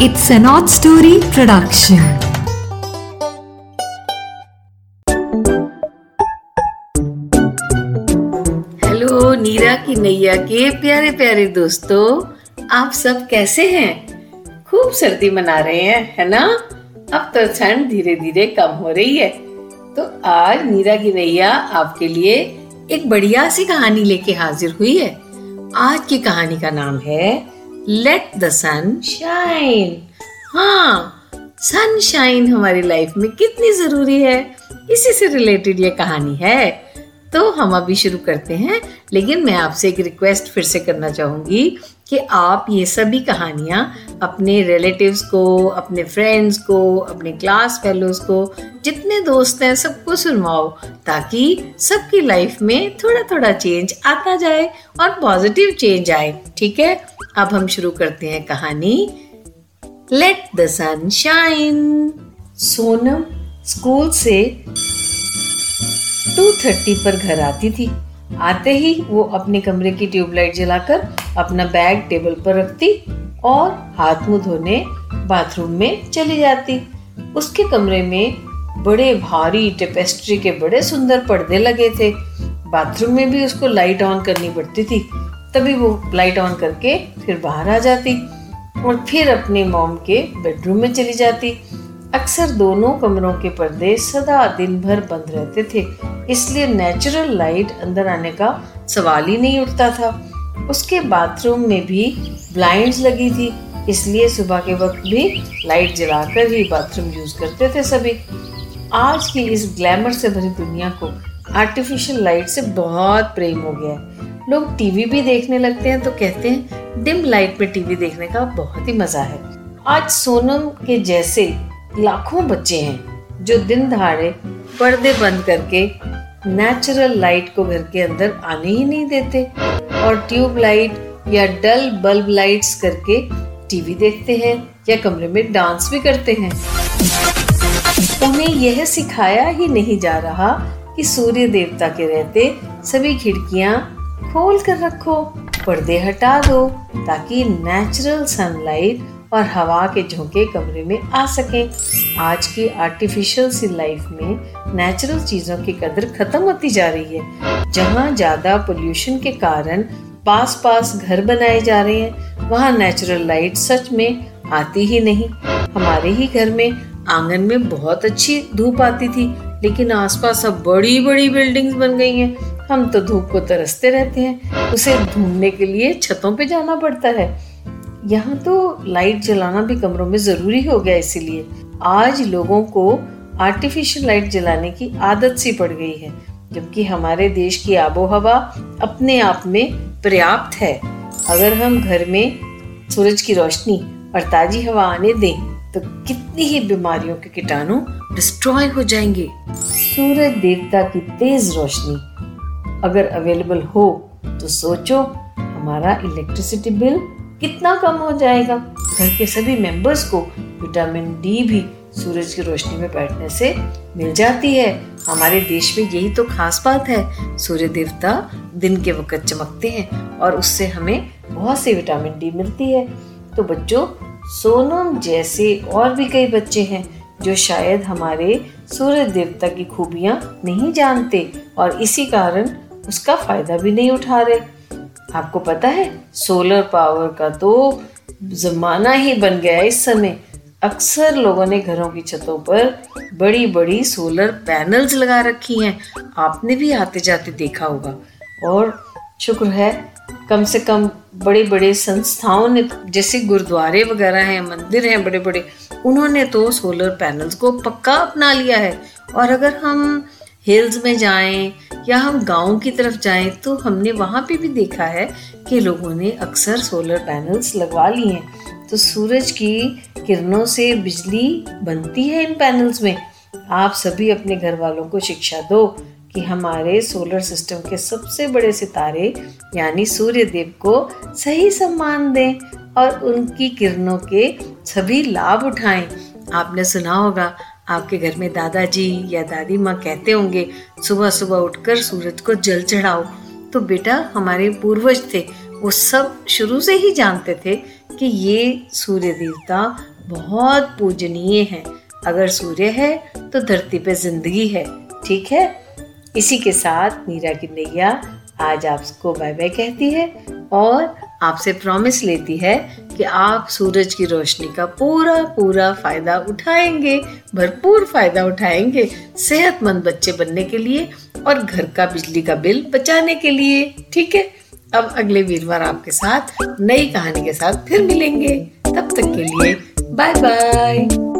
It's an odd story production. Hello Neera की नैया के प्यारे प्यारे दोस्तों, आप सब कैसे हैं? खूब सर्दी मना रहे हैं, है ना? अब तो ठंड धीरे धीरे कम हो रही है। तो आज नीरा की नैया आपके लिए एक बढ़िया सी कहानी लेके हाजिर हुई है। आज की कहानी का नाम है लेट द सन शाइन हाँ सनशाइन हमारी लाइफ में कितनी ज़रूरी है? इसी से रिलेटेड ये कहानी है। तो हम अभी शुरू करते हैं, लेकिन मैं आपसे एक रिक्वेस्ट फिर से करना चाहूँगी कि आप ये सभी कहानियाँ अपने रिलेटिव्स को, अपने फ्रेंड्स को, अपने क्लास फेलोज को, जितने दोस्त हैं, सबको सुनवाओ, ताकि सबकी लाइफ में थोड़ा थोड़ा चेंज आता जाए और पॉजिटिव चेंज आए। ठीक है? अब हम शुरू करते हैं कहानी। Let the sun shine Sonam school से टू थर्टी पर घर आती थी। आते ही वो अपने कमरे की ट्यूबलाइट जलाकर अपना बैग टेबल पर रखती और हाथ मुँह धोने बाथरूम में चली जाती। उसके कमरे में बड़े भारी टेपेस्ट्री के बड़े सुंदर पर्दे लगे थे। बाथरूम में भी उसको लाइट ऑन करनी पड़ती थी। तभी वो लाइट ऑन करके फिर बाहर आ जाती और फिर अपने मॉम के बेडरूम में चली जाती। अक्सर दोनों कमरों के पर्दे सदा दिन भर बंद रहते थे, इसलिए नेचुरल लाइट अंदर आने का सवाल ही नहीं उठता था। उसके बाथरूम में भी ब्लाइंड्स लगी थी, इसलिए सुबह के वक्त भी लाइट जलाकर ही बाथरूम यूज़ करते थे सभी। आज की इस ग्लैमर से भरी दुनिया को आर्टिफिशियल लाइट से बहुत प्रेम हो गया है। लोग टीवी भी देखने लगते हैं तो कहते हैं, डिम लाइट में टीवी देखने का बहुत ही मज़ा है। आज सोनम के जैसे लाखों बच्चे हैं, जो दिन दहाड़े पर्दे बंद करके नेचुरल लाइट को घर के अंदर आने ही नहीं देते और ट्यूब लाइट या डल बल्ब लाइट्स करके टीवी देखते हैं या कमरे में डांस भी करते हैं। उन्हें यह सिखाया ही नहीं जा रहा कि सूर्य देवता के रहते सभी खिड़कियाँ खोल कर रखो, पर्दे हटा दो ताकि नेचुरल सनलाइट और हवा के झोंके कमरे में आ सके। आज की आर्टिफिशियल सी लाइफ में नेचुरल चीज़ों की कदर खत्म होती जा रही है, जहाँ ज़्यादा पोल्यूशन के कारण पास पास घर बनाए जा रहे हैं, वहाँ नेचुरल लाइट सच में आती ही नहीं। हमारे ही घर में आँगन में बहुत अच्छी धूप आती थी, लेकिन आसपास अब बड़ी बड़ी बिल्डिंग्स बन गई हैं। हम तो धूप को तरसते रहते हैं, उसे ढूँढने के लिए छतों पे जाना पड़ता है। यहाँ तो लाइट जलाना भी कमरों में ज़रूरी हो गया इसीलिए। आज लोगों को आर्टिफिशियल लाइट जलाने की आदत सी पड़ गई है, जबकि हमारे देश की आबो हवा अपने आप में पर्याप्त है। अगर हम घर में सूरज की रोशनी और ताजी हवा आने दें तो कितनी ही बीमारियों के कीटाणु डिस्ट्रॉय हो जाएँगे। सूरज देवता की तेज रोशनी अगर अवेलेबल हो तो सोचो, हमारा इलेक्ट्रिसिटी बिल कितना कम हो जाएगा? घर के सभी मेंबर्स को विटामिन डी भी सूरज की रोशनी में बैठने से मिल जाती है। हमारे देश में यही तो खास बात है। सूर्य देवता दिन के वक्त चमकते हैं और उससे हमें बहुत सी विटामिन डी मिलती है। तो बच्चों, सोनम जैसे और भी कई बच्चे हैं जो शायद हमारे सूर्य देवता की खूबियाँ नहीं जानते और इसी कारण उसका फ़ायदा भी नहीं उठा रहे। आपको पता है सोलर पावर का तो जमाना ही बन गया है इस समय। अक्सर लोगों ने घरों की छतों पर बड़ी बड़ी सोलर पैनल्स लगा रखी हैं। आपने भी आते जाते देखा होगा। और शुक्र है, कम से कम बड़े बड़े संस्थाओं ने, जैसे गुरुद्वारे वगैरह हैं, मंदिर हैं बड़े बड़े उन्होंने तो सोलर पैनल्स को पक्का अपना लिया है। और अगर हम हिल्स में जाएँ या हम गाँव की तरफ़ जाएँ तो हमने वहाँ पे भी देखा है कि लोगों ने अक्सर सोलर पैनल्स लगवा लिए हैं। तो सूरज की किरणों से बिजली बनती है इन पैनल्स में। आप सभी अपने घर वालों को शिक्षा दो कि हमारे सोलर सिस्टम के सबसे बड़े सितारे, यानी सूर्य देव को सही सम्मान दें और उनकी किरणों के सभी लाभ उठाएँ। आपने सुना होगा आपके घर में दादाजी या दादी माँ कहते होंगे, सुबह सुबह उठकर सूरज को जल चढ़ाओ। तो बेटा, हमारे पूर्वज थे, वो सब शुरू से ही जानते थे कि ये सूर्य देवता बहुत पूजनीय है। अगर सूर्य है तो धरती पे ज़िंदगी है, ठीक है? इसी के साथ मीरा की नैया आज आपको बाय बाय कहती है और आपसे प्रॉमिस लेती है कि आप सूरज की रोशनी का पूरा पूरा फ़ायदा उठाएँगे, भरपूर फ़ायदा उठाएँगे सेहतमंद बच्चे बनने के लिए और घर का बिजली का बिल बचाने के लिए। ठीक है? अब अगले वीरवार आपके साथ नई कहानी के साथ फिर मिलेंगे। तब तक के लिए बाय बाय